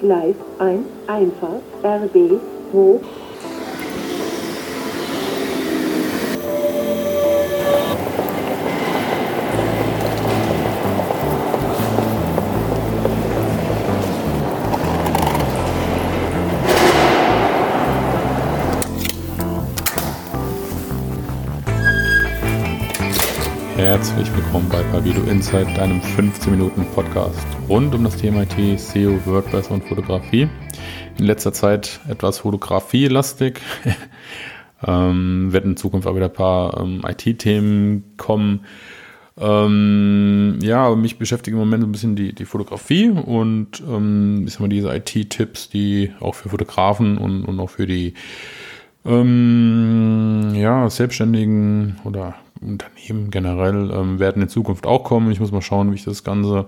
Gleis 1, Einfahrt, RB, hoch. Herzlich willkommen bei Pavido Insight, deinem 15 Minuten Podcast rund um das Thema IT, SEO, WordPress und Fotografie. In letzter Zeit etwas Fotografie-lastig. ähm, werden in Zukunft auch wieder ein paar ähm, IT-Themen kommen. Ähm, ja, mich beschäftigt im Moment ein bisschen die, die Fotografie und ähm, ich sag mal, diese IT-Tipps, die auch für Fotografen und, und auch für die ähm, ja, Selbstständigen oder Unternehmen generell ähm, werden in Zukunft auch kommen. Ich muss mal schauen, wie ich das Ganze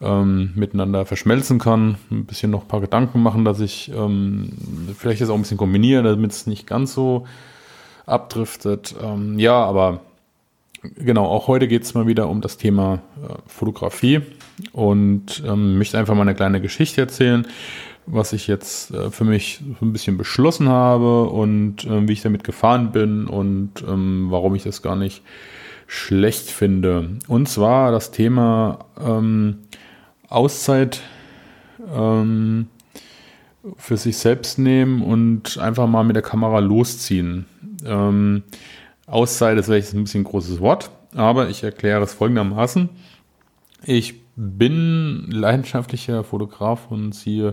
ähm, miteinander verschmelzen kann. Ein bisschen noch ein paar Gedanken machen, dass ich ähm, vielleicht das auch ein bisschen kombiniere, damit es nicht ganz so abdriftet. Ähm, ja, aber genau, auch heute geht es mal wieder um das Thema äh, Fotografie und ähm, möchte einfach mal eine kleine Geschichte erzählen was ich jetzt äh, für mich so ein bisschen beschlossen habe und äh, wie ich damit gefahren bin und ähm, warum ich das gar nicht schlecht finde. Und zwar das Thema ähm, Auszeit ähm, für sich selbst nehmen und einfach mal mit der Kamera losziehen. Ähm, Auszeit ist vielleicht ein bisschen ein großes Wort, aber ich erkläre es folgendermaßen. Ich bin leidenschaftlicher Fotograf und ziehe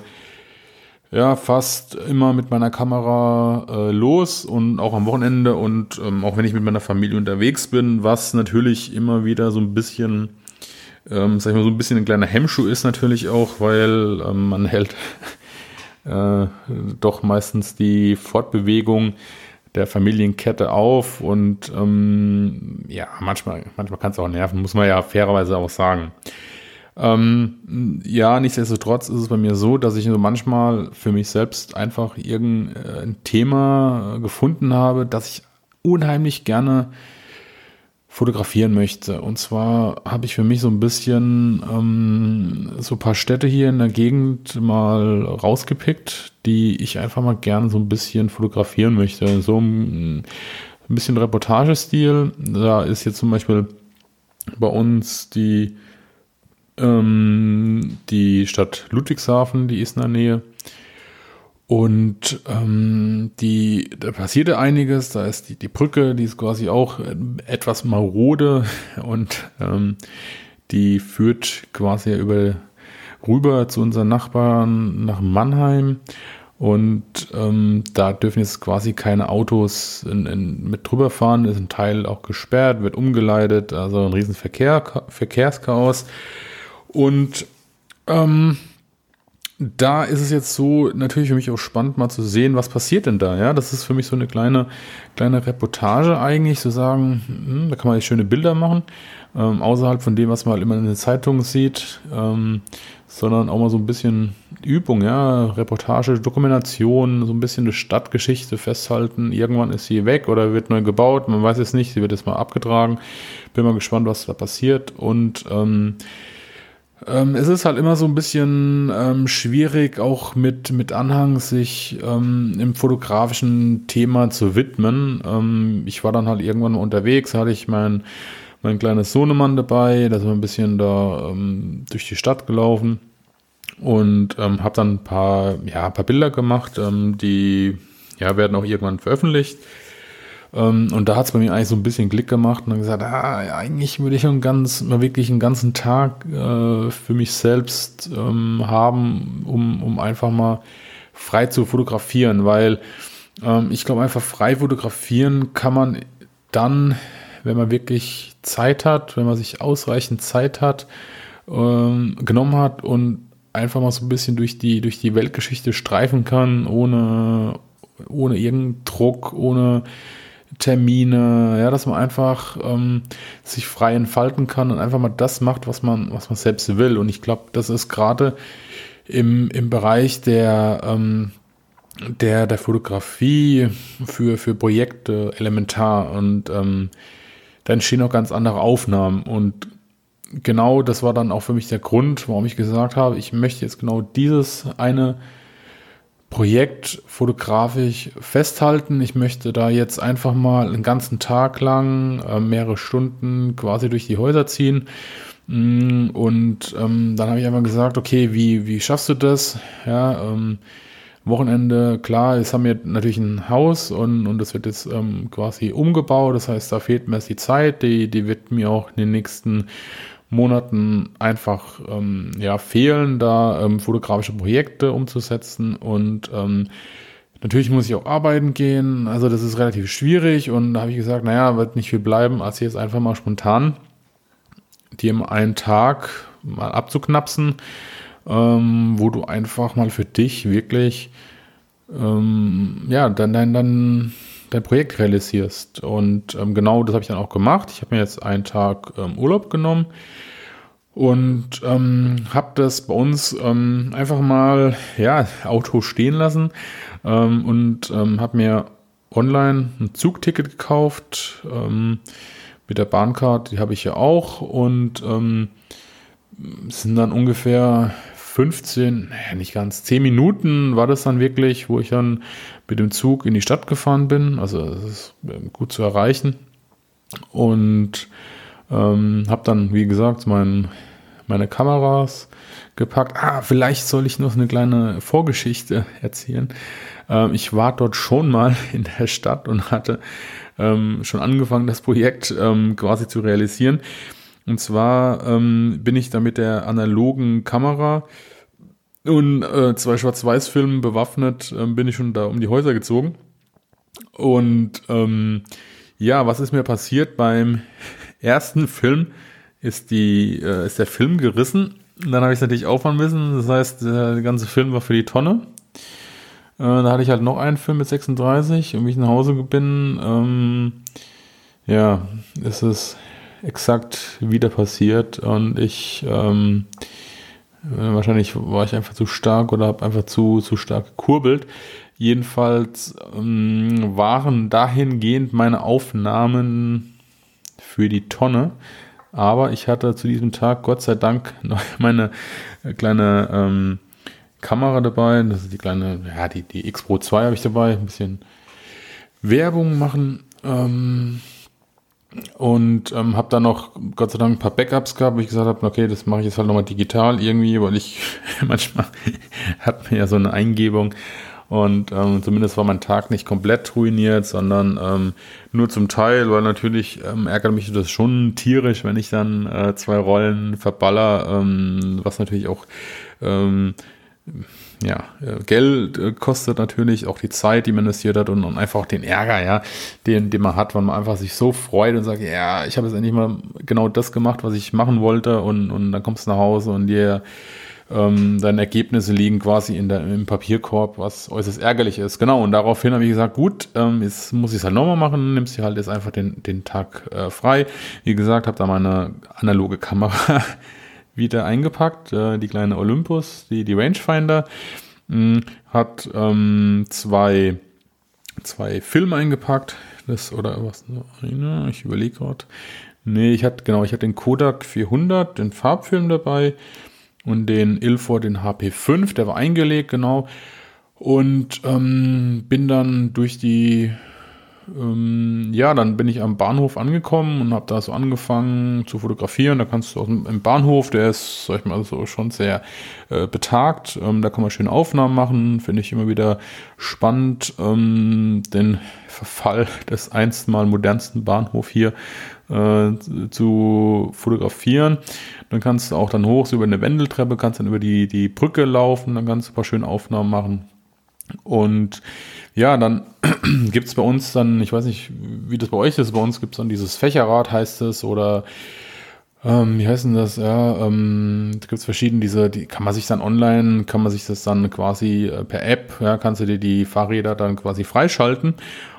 ja, fast immer mit meiner Kamera äh, los und auch am Wochenende und ähm, auch wenn ich mit meiner Familie unterwegs bin, was natürlich immer wieder so ein bisschen, ähm, sag ich mal, so ein bisschen ein kleiner Hemmschuh ist natürlich auch, weil ähm, man hält äh, doch meistens die Fortbewegung der Familienkette auf und ähm, ja, manchmal, manchmal kann es auch nerven, muss man ja fairerweise auch sagen. Ähm, ja, nichtsdestotrotz ist es bei mir so, dass ich so manchmal für mich selbst einfach irgendein Thema gefunden habe, das ich unheimlich gerne fotografieren möchte. Und zwar habe ich für mich so ein bisschen ähm, so ein paar Städte hier in der Gegend mal rausgepickt, die ich einfach mal gerne so ein bisschen fotografieren möchte. So ein, ein bisschen Reportagestil. Da ist jetzt zum Beispiel bei uns die ähm, die Stadt Ludwigshafen, die ist in der Nähe. Und ähm, die, da passierte einiges. Da ist die, die Brücke, die ist quasi auch etwas marode und ähm, die führt quasi über rüber zu unseren Nachbarn nach Mannheim. Und ähm, da dürfen jetzt quasi keine Autos in, in, mit drüber fahren. Ist ein Teil auch gesperrt, wird umgeleitet, also ein riesen Verkehr, Verkehrschaos. Und ähm, da ist es jetzt so natürlich für mich auch spannend, mal zu sehen, was passiert denn da. Ja, das ist für mich so eine kleine, kleine Reportage eigentlich, zu sagen, hm, da kann man schöne Bilder machen, ähm, außerhalb von dem, was man halt immer in den Zeitungen sieht, ähm, sondern auch mal so ein bisschen Übung, ja, Reportage, Dokumentation, so ein bisschen eine Stadtgeschichte festhalten. Irgendwann ist sie weg oder wird neu gebaut, man weiß es nicht, sie wird jetzt mal abgetragen. Bin mal gespannt, was da passiert und ähm, ähm, es ist halt immer so ein bisschen ähm, schwierig, auch mit, mit Anhang sich ähm, im fotografischen Thema zu widmen. Ähm, ich war dann halt irgendwann mal unterwegs, hatte ich mein, mein kleines Sohnemann dabei, da sind wir ein bisschen da ähm, durch die Stadt gelaufen und ähm, habe dann ein paar, ja, ein paar Bilder gemacht, die ja, werden auch irgendwann veröffentlicht. Ähm, und da hat es bei mir eigentlich so ein bisschen Klick gemacht und dann gesagt, ah, eigentlich würde ich einen ganz, mal wirklich einen ganzen Tag äh, für mich selbst ähm, haben, um, um einfach mal frei zu fotografieren, weil ähm, ich glaube einfach frei fotografieren kann man dann, wenn man wirklich Zeit hat, wenn man sich ausreichend Zeit hat, ähm, genommen hat und einfach mal so ein bisschen durch die, durch die Weltgeschichte streifen kann, ohne, ohne irgendeinen Druck, ohne Termine, ja, dass man einfach ähm, sich frei entfalten kann und einfach mal das macht, was man, was man selbst will. Und ich glaube, das ist gerade im, im Bereich der, ähm, der, der Fotografie für, für Projekte elementar und ähm, da entstehen auch ganz andere Aufnahmen und genau das war dann auch für mich der Grund, warum ich gesagt habe, ich möchte jetzt genau dieses eine Projekt fotografisch festhalten. Ich möchte da jetzt einfach mal einen ganzen Tag lang, äh, mehrere Stunden quasi durch die Häuser ziehen. Mm, und ähm, dann habe ich einfach gesagt, okay, wie, wie schaffst du das? Ja, ähm, Wochenende, klar, jetzt haben wir natürlich ein Haus und, und das wird jetzt ähm, quasi umgebaut. Das heißt, da fehlt mir jetzt die Zeit, die, die wird mir auch in den nächsten Monaten einfach ähm, ja, fehlen, da ähm, fotografische Projekte umzusetzen. Und ähm, natürlich muss ich auch arbeiten gehen, also das ist relativ schwierig. Und da habe ich gesagt, naja, wird nicht viel bleiben, als jetzt einfach mal spontan dir im einen Tag mal abzuknapsen, ähm, wo du einfach mal für dich wirklich ähm, ja, dann, dann, dann dein Projekt realisierst. Und ähm, genau das habe ich dann auch gemacht. Ich habe mir jetzt einen Tag ähm, Urlaub genommen und ähm, habe das bei uns ähm, einfach mal ja Auto stehen lassen ähm, und ähm, habe mir online ein Zugticket gekauft ähm, mit der Bahncard, die habe ich ja auch und ähm, sind dann ungefähr 15, naja, nicht ganz, 10 Minuten war das dann wirklich, wo ich dann mit dem Zug in die Stadt gefahren bin. Also das ist ähm, gut zu erreichen. Und ähm, habe dann, wie gesagt, mein, meine Kameras gepackt. Ah, vielleicht soll ich noch eine kleine Vorgeschichte erzählen. Ähm, ich war dort schon mal in der Stadt und hatte ähm, schon angefangen, das Projekt ähm, quasi zu realisieren. Und zwar ähm, bin ich da mit der analogen Kamera und äh, zwei Schwarz-Weiß-Filmen bewaffnet, äh, bin ich schon da um die Häuser gezogen. Und ähm, ja, was ist mir passiert beim ersten Film? Ist, die, äh, ist der Film gerissen. Und dann habe ich es natürlich auffahren müssen. Das heißt, der ganze Film war für die Tonne. Äh, da hatte ich halt noch einen Film mit 36 und wie ich nach Hause bin, ähm, ja, ist exakt wieder passiert und ich ähm, äh, wahrscheinlich war ich einfach zu stark oder habe einfach zu, zu stark gekurbelt. Jedenfalls ähm, waren dahingehend meine Aufnahmen für die Tonne. Aber ich hatte zu diesem Tag Gott sei Dank noch meine äh, kleine ähm, Kamera dabei. Das ist die kleine, ja, die, die X Pro 2 habe ich dabei. Ein bisschen Werbung machen. Ähm, und ähm, habe dann noch Gott sei Dank ein paar Backups gehabt, wo ich gesagt habe, okay, das mache ich jetzt halt nochmal digital irgendwie, weil ich manchmal hat mir ja so eine Eingebung. Und ähm, zumindest war mein Tag nicht komplett ruiniert, sondern ähm, nur zum Teil, weil natürlich ähm, ärgert mich das schon tierisch, wenn ich dann äh, zwei Rollen verballer, ähm, was natürlich auch ähm, ja, äh, Geld äh, kostet natürlich auch die Zeit, die man investiert hat und, und einfach auch den Ärger, ja, den, den man hat, wenn man einfach sich so freut und sagt, ja, ich habe jetzt endlich mal genau das gemacht, was ich machen wollte und, und dann kommst du nach Hause und dir ähm, deine Ergebnisse liegen quasi in der, im Papierkorb, was äußerst ärgerlich ist. Genau, und daraufhin habe ich gesagt, gut, ähm, jetzt muss ich es halt nochmal machen, nimmst dir halt jetzt einfach den, den Tag äh, frei. Wie gesagt, habe da meine analoge Kamera wieder eingepackt. Äh, die kleine Olympus, die, die Rangefinder, mh, hm, hat ähm, zwei, zwei Filme eingepackt. Das, oder was? Ich überlege gerade. Nee, ich hatte, genau, ich hatte den Kodak 400, den Farbfilm dabei und den Ilford, den HP5, der war eingelegt, genau. Und ähm, bin dann durch die ähm, ja, dann bin ich am Bahnhof angekommen und habe da so angefangen zu fotografieren. Da kannst du dem, im Bahnhof, der ist, sag ich mal, so schon sehr äh, betagt. Ähm, da kann man schön Aufnahmen machen, finde ich immer wieder spannend, ähm, den Verfall des einst mal modernsten Bahnhofs hier äh, zu fotografieren. Dann kannst du auch dann hoch so über eine Wendeltreppe, kannst dann über die, die Brücke laufen, dann kannst du ein paar schöne Aufnahmen machen. Und ja, dann gibt es bei uns dann, ich weiß nicht, wie das bei euch ist, bei uns gibt es dann dieses Fächerrad, heißt es, oder ähm, wie heißt denn das? Ja, ähm, da gibt es verschiedene, diese, die kann man sich dann online, kann man sich das dann quasi äh, per App, ja, kannst du dir die Fahrräder dann quasi freischalten.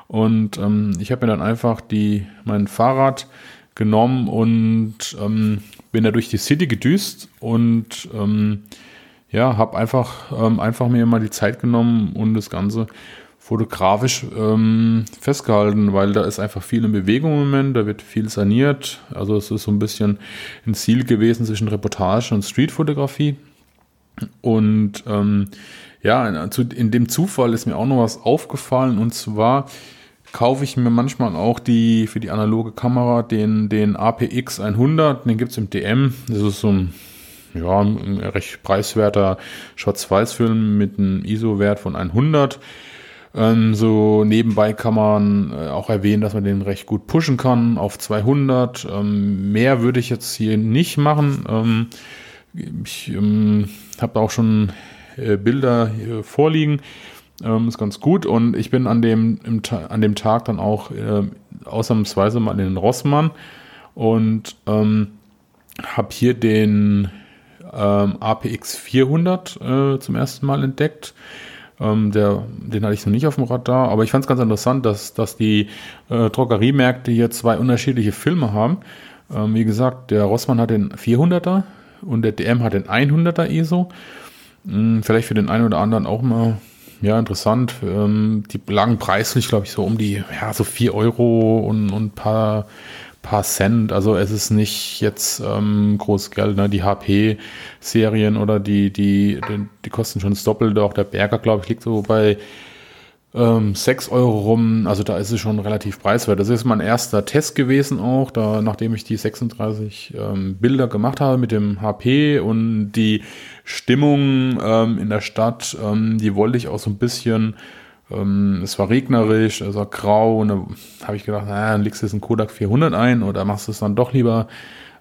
Und ähm, ich habe mir dann einfach die, mein Fahrrad genommen und ähm, bin da durch die City gedüst und ähm, ja, habe einfach, ähm, einfach mir mal die Zeit genommen und das Ganze fotografisch ähm, festgehalten, weil da ist einfach viel in Bewegung im Moment, da wird viel saniert. Also es ist so ein bisschen ein Ziel gewesen zwischen Reportage und Streetfotografie. Und ähm, ja, in dem Zufall ist mir auch noch was aufgefallen und zwar kaufe ich mir manchmal auch die für die analoge Kamera den, den APX 100, den gibt es im DM. Das ist so ein ja, ein recht preiswerter Schwarz-Weiß-Film mit einem ISO-Wert von 100. Ähm, so nebenbei kann man äh, auch erwähnen, dass man den recht gut pushen kann auf 200. Ähm, mehr würde ich jetzt hier nicht machen. Ähm, ich ähm, habe auch schon äh, Bilder vorliegen. Ähm, ist ganz gut. Und ich bin an dem, im, an dem Tag dann auch äh, ausnahmsweise mal in den Rossmann und ähm, habe hier den APX 400 äh, zum ersten Mal entdeckt. Ähm, der, den hatte ich noch nicht auf dem Radar, aber ich fand es ganz interessant, dass, dass die äh, Drogeriemärkte hier zwei unterschiedliche Filme haben. Ähm, wie gesagt, der Rossmann hat den 400er und der DM hat den 100er ISO. Hm, vielleicht für den einen oder anderen auch mal ja, interessant. Ähm, die lagen preislich, glaube ich, so um die, ja, so 4 Euro und ein paar, paar Cent. Also es ist nicht jetzt ähm, groß Geld. Ne? Die HP-Serien oder die, die, die, die, kosten schon das Doppelte. Auch der Berger, glaube ich, liegt so bei ähm, 6 Euro rum. Also da ist es schon relativ preiswert. Das ist mein erster Test gewesen auch, da, nachdem ich die 36 ähm, Bilder gemacht habe mit dem HP und die Stimmung ähm, in der Stadt, ähm, die wollte ich auch so ein bisschen ähm, es war regnerisch, es war grau und da habe ich gedacht, naja, dann legst du jetzt einen Kodak 400 ein oder machst es dann doch lieber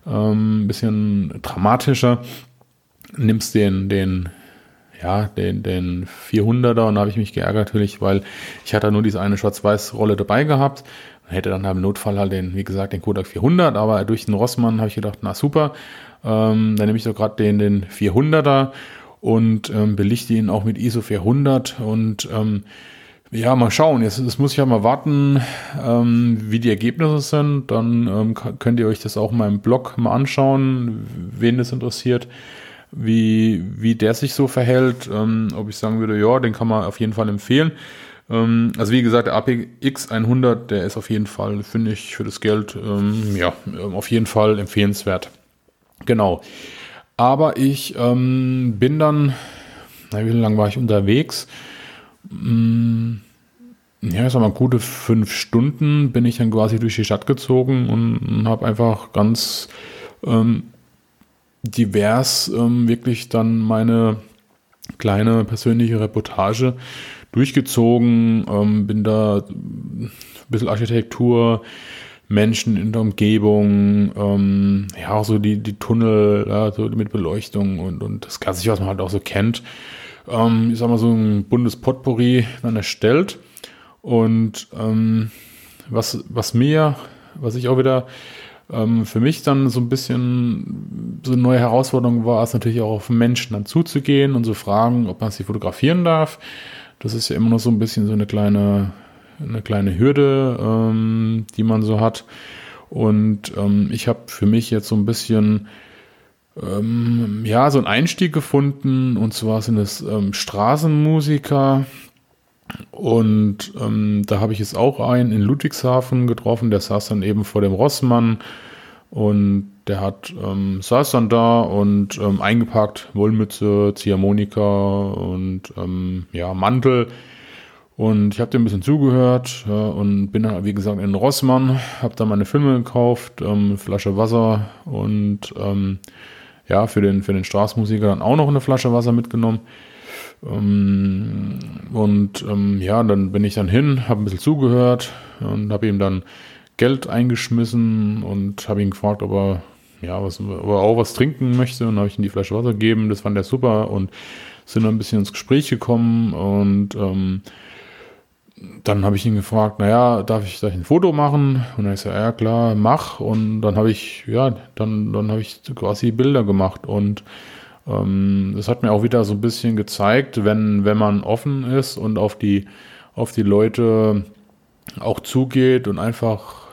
ähm, ein bisschen dramatischer. Nimmst den, den, ja, den, den 400er und da habe ich mich geärgert natürlich, weil ich hatte nur diese eine Schwarz-Weiß-Rolle dabei gehabt. Hätte dann im Notfall halt den, wie gesagt, den Kodak 400, aber durch den Rossmann habe ich gedacht, na super, ähm, dann nehme ich doch gerade den, den 400er und ähm, belichte ihn auch mit ISO 400 und ähm, ja, mal schauen. Jetzt, jetzt muss ich ja mal warten, ähm, wie die Ergebnisse sind. Dann ähm, könnt ihr euch das auch in meinem Blog mal anschauen, wen das interessiert, wie, wie der sich so verhält. Ähm, ob ich sagen würde, ja, den kann man auf jeden Fall empfehlen. Ähm, also wie gesagt, der APX 100, der ist auf jeden Fall, finde ich, für das Geld, ähm, ja, ähm, auf jeden Fall empfehlenswert. Genau. Aber ich bin dann, na, wie lange war ich unterwegs? Mm, ja, ich sag mal, gute fünf Stunden bin ich dann quasi durch die Stadt gezogen und habe einfach ganz ähm, divers ähm, wirklich dann meine kleine persönliche Reportage durchgezogen, ähm, bin da ein bisschen Architektur, Menschen in der Umgebung, ähm, ja, auch so die, die Tunnel, ja, so mit Beleuchtung und, und das Klassische, was man halt auch so kennt ähm, ich sag mal, so ein buntes Potpourri dann erstellt. Und ähm, was, was mir, was ich auch wieder ähm, für mich dann so ein bisschen so eine neue Herausforderung war, ist natürlich auch auf Menschen dann zuzugehen und zu so fragen, ob man sie fotografieren darf. Das ist ja immer noch so ein bisschen so eine kleine, eine kleine Hürde, ähm, die man so hat. Und ähm, ich habe für mich jetzt so ein bisschen ähm, ja, so einen Einstieg gefunden. Und zwar sind es ähm, Straßenmusiker. Und ähm, da habe ich jetzt auch einen in Ludwigshafen getroffen, der saß dann eben vor dem Rossmann und der hat ähm, saß dann da und ähm, eingepackt Wollmütze, Ziehharmonika und ähm, ja Mantel und ich habe dem ein bisschen zugehört ja, und bin dann wie gesagt in Rossmann, habe da meine Filme gekauft, ähm, Flasche Wasser und ähm, ja, für den, für den Straßenmusiker dann auch noch eine Flasche Wasser mitgenommen. Ähm, und ähm, ja, dann bin ich dann hin, habe ein bisschen zugehört und habe ihm dann Geld eingeschmissen und habe ihn gefragt, ob er, ja, was, ob er auch was trinken möchte. Und habe ich ihm die Flasche Wasser gegeben. Das fand er super und sind dann ein bisschen ins Gespräch gekommen und ähm, dann habe ich ihn gefragt, naja, darf ich, darf ein Foto machen? Und er ist ja, ja klar, mach. Und dann habe ich, ja, dann, dann habe ich quasi Bilder gemacht. Und ähm, das hat mir auch wieder so ein bisschen gezeigt, wenn, wenn man offen ist und auf die, auf die Leute auch zugeht und einfach,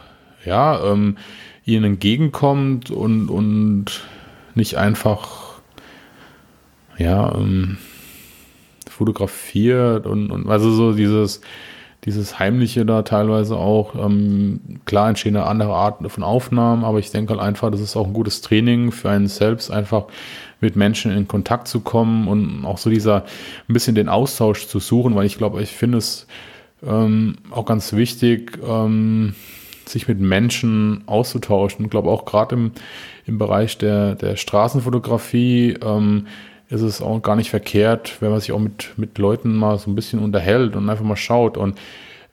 ja, ähm, ihnen entgegenkommt und, und nicht einfach, ja, ähm, fotografiert und, und also so dieses, dieses Heimliche da teilweise auch. Ähm, klar entstehen da andere Arten von Aufnahmen, aber ich denke halt einfach, das ist auch ein gutes Training für einen selbst, einfach mit Menschen in Kontakt zu kommen und auch so dieser ein bisschen den Austausch zu suchen, weil ich glaube, ich finde es ähm, auch ganz wichtig, ähm, sich mit Menschen auszutauschen. Ich glaube auch gerade im, im Bereich der, der Straßenfotografie ähm, ist es auch gar nicht verkehrt, wenn man sich auch mit, mit Leuten mal so ein bisschen unterhält und einfach mal schaut. Und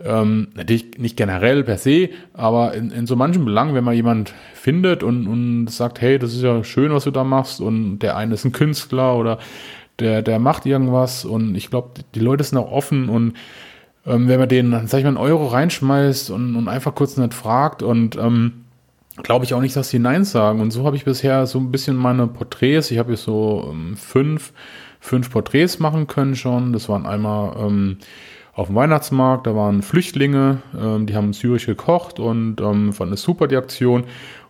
ähm, natürlich nicht generell per se, aber in, in so manchen Belangen, wenn man jemand findet und, und sagt, hey, das ist ja schön, was du da machst, und der eine ist ein Künstler oder der, der macht irgendwas und ich glaube, die Leute sind auch offen und ähm, wenn man denen, sag ich mal, einen Euro reinschmeißt und, und einfach kurz nicht fragt und ähm, glaube ich auch nicht, dass sie Nein sagen. Und so habe ich bisher so ein bisschen meine Porträts, ich habe jetzt so ähm, fünf, fünf Porträts machen können schon. Das waren einmal ähm, auf dem Weihnachtsmarkt, da waren Flüchtlinge, ähm, die haben Zürich gekocht und ähm, fanden es super, die Aktion.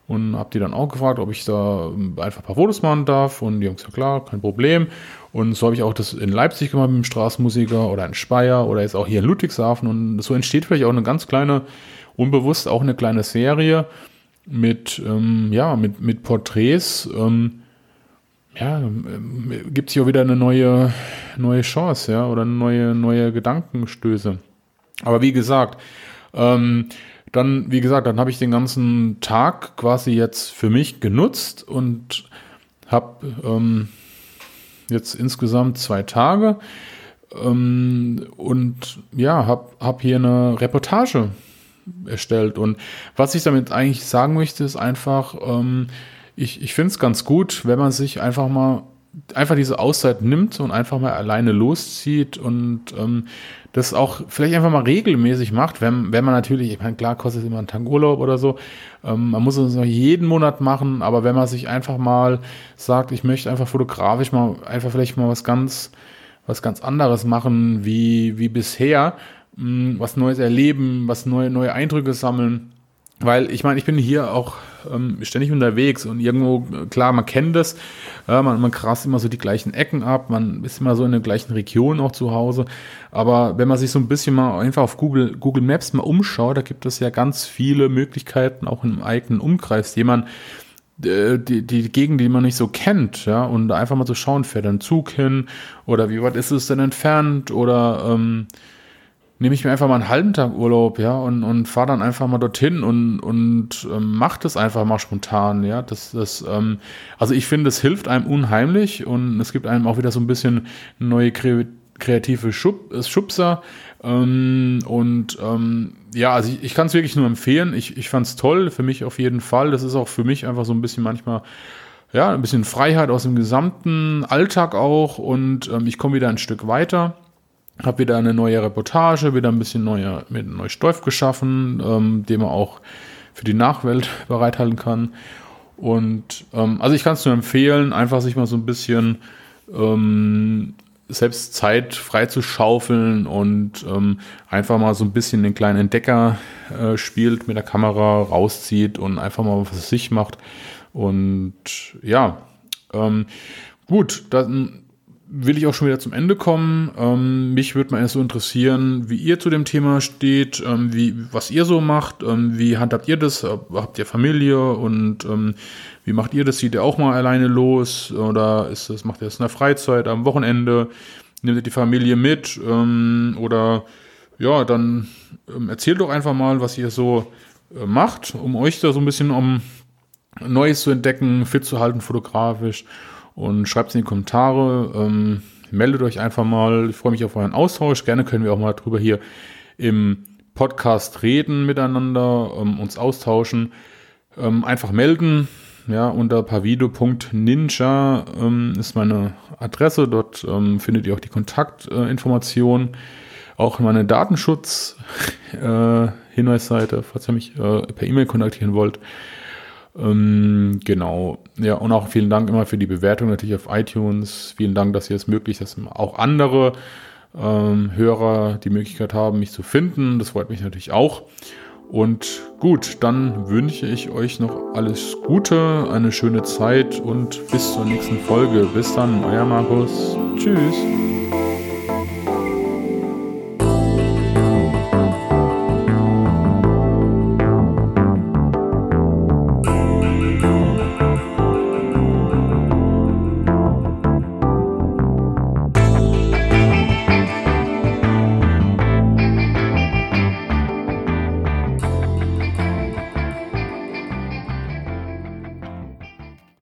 Und habe die dann auch gefragt, ob ich da ähm, einfach ein paar Fotos machen darf. Und die haben gesagt, klar, kein Problem. Und so habe ich auch das in Leipzig gemacht mit dem Straßenmusiker oder in Speyer oder jetzt auch hier in Ludwigshafen. Und so entsteht vielleicht auch eine ganz kleine, unbewusst auch eine kleine Serie mit, ähm, ja, mit, mit Porträts. Ähm, ja, ähm, gibt es hier auch wieder eine neue, neue Chance, ja, oder neue, neue Gedankenstöße. Aber wie gesagt, ähm, dann, wie gesagt, dann habe ich den ganzen Tag quasi jetzt für mich genutzt und habe ähm, jetzt insgesamt zwei Tage ähm, und ja, habe hab hier eine Reportage erstellt. Und was ich damit eigentlich sagen möchte, ist einfach, ähm, ich, ich finde es ganz gut, wenn man sich einfach mal einfach diese Auszeit nimmt und einfach mal alleine loszieht und ähm, das auch vielleicht einfach mal regelmäßig macht, wenn, wenn man natürlich, ich meine, klar kostet es immer einen Tag Urlaub oder so, ähm, man muss es noch jeden Monat machen, aber wenn man sich einfach mal sagt, ich möchte einfach fotografisch mal einfach vielleicht mal was ganz, was ganz anderes machen wie, wie bisher, mh, hm, was Neues erleben, was neue, neue Eindrücke sammeln, weil ich meine, ich bin hier auch ähm, ständig unterwegs und irgendwo, klar, man kennt das, ja, man, man krast immer so die gleichen Ecken ab, man ist immer so in der gleichen Region auch zu Hause. Aber wenn man sich so ein bisschen mal einfach auf Google, Google Maps mal umschaut, da gibt es ja ganz viele Möglichkeiten, auch im eigenen Umkreis, jemand äh, die, die Gegend, die man nicht so kennt, ja, und einfach mal zu so schauen, fährt ein Zug hin oder wie weit ist es denn entfernt oder ähm, nehme ich mir einfach mal einen halben Tag Urlaub, ja, und, und fahre dann einfach mal dorthin und, und ähm, mache das einfach mal spontan, ja. Das, das, ähm, also ich finde, es hilft einem unheimlich und es gibt einem auch wieder so ein bisschen neue kreative Schub, Schubser. Ähm, und ähm, ja, also ich, ich kann es wirklich nur empfehlen. Ich, ich fand es toll, für mich auf jeden Fall. Das ist auch für mich einfach so ein bisschen manchmal ja, ein bisschen Freiheit aus dem gesamten Alltag auch und ähm, ich komme wieder ein Stück weiter. Habe wieder eine neue Reportage, wieder ein bisschen neuer, mit neuem Stoff geschaffen, ähm, den man auch für die Nachwelt bereithalten kann. Und ähm, also ich kann es nur empfehlen, einfach sich mal so ein bisschen ähm, selbst Zeit frei zu schaufeln und ähm, einfach mal so ein bisschen den kleinen Entdecker äh, spielt, mit der Kamera rauszieht und einfach mal was sich macht. Und ja, ähm, gut, dann will ich auch schon wieder zum Ende kommen. Ähm, mich würde mal erst so interessieren, wie ihr zu dem Thema steht, ähm, wie, was ihr so macht, ähm, wie handhabt ihr das? Habt ihr Familie und ähm, wie macht ihr das? Zieht ihr auch mal alleine los oder ist das, macht ihr das in der Freizeit, am Wochenende? Nehmt ihr die Familie mit? Ähm, oder ja, dann ähm, erzählt doch einfach mal, was ihr so äh, macht, um euch da so ein bisschen um Neues zu entdecken, fit zu halten fotografisch und schreibt es in die Kommentare. Ähm, meldet euch einfach mal. Ich freue mich auf euren Austausch. Gerne können wir auch mal drüber hier im Podcast reden miteinander, ähm, uns austauschen. Ähm, einfach melden. Ja, unter pavido.ninja ähm, ist meine Adresse. Dort ähm, findet ihr auch die Kontaktinformationen. Äh, auch meine Datenschutz-Hinweisseite, äh, falls ihr mich äh, per E-Mail kontaktieren wollt. Ähm, genau. Ja, und auch vielen Dank immer für die Bewertung natürlich auf iTunes. Vielen Dank, dass ihr es möglich, dass auch andere ähm, Hörer die Möglichkeit haben, mich zu finden. Das freut mich natürlich auch. Und gut, dann wünsche ich euch noch alles Gute, eine schöne Zeit und bis zur nächsten Folge. Bis dann, euer Markus. Tschüss.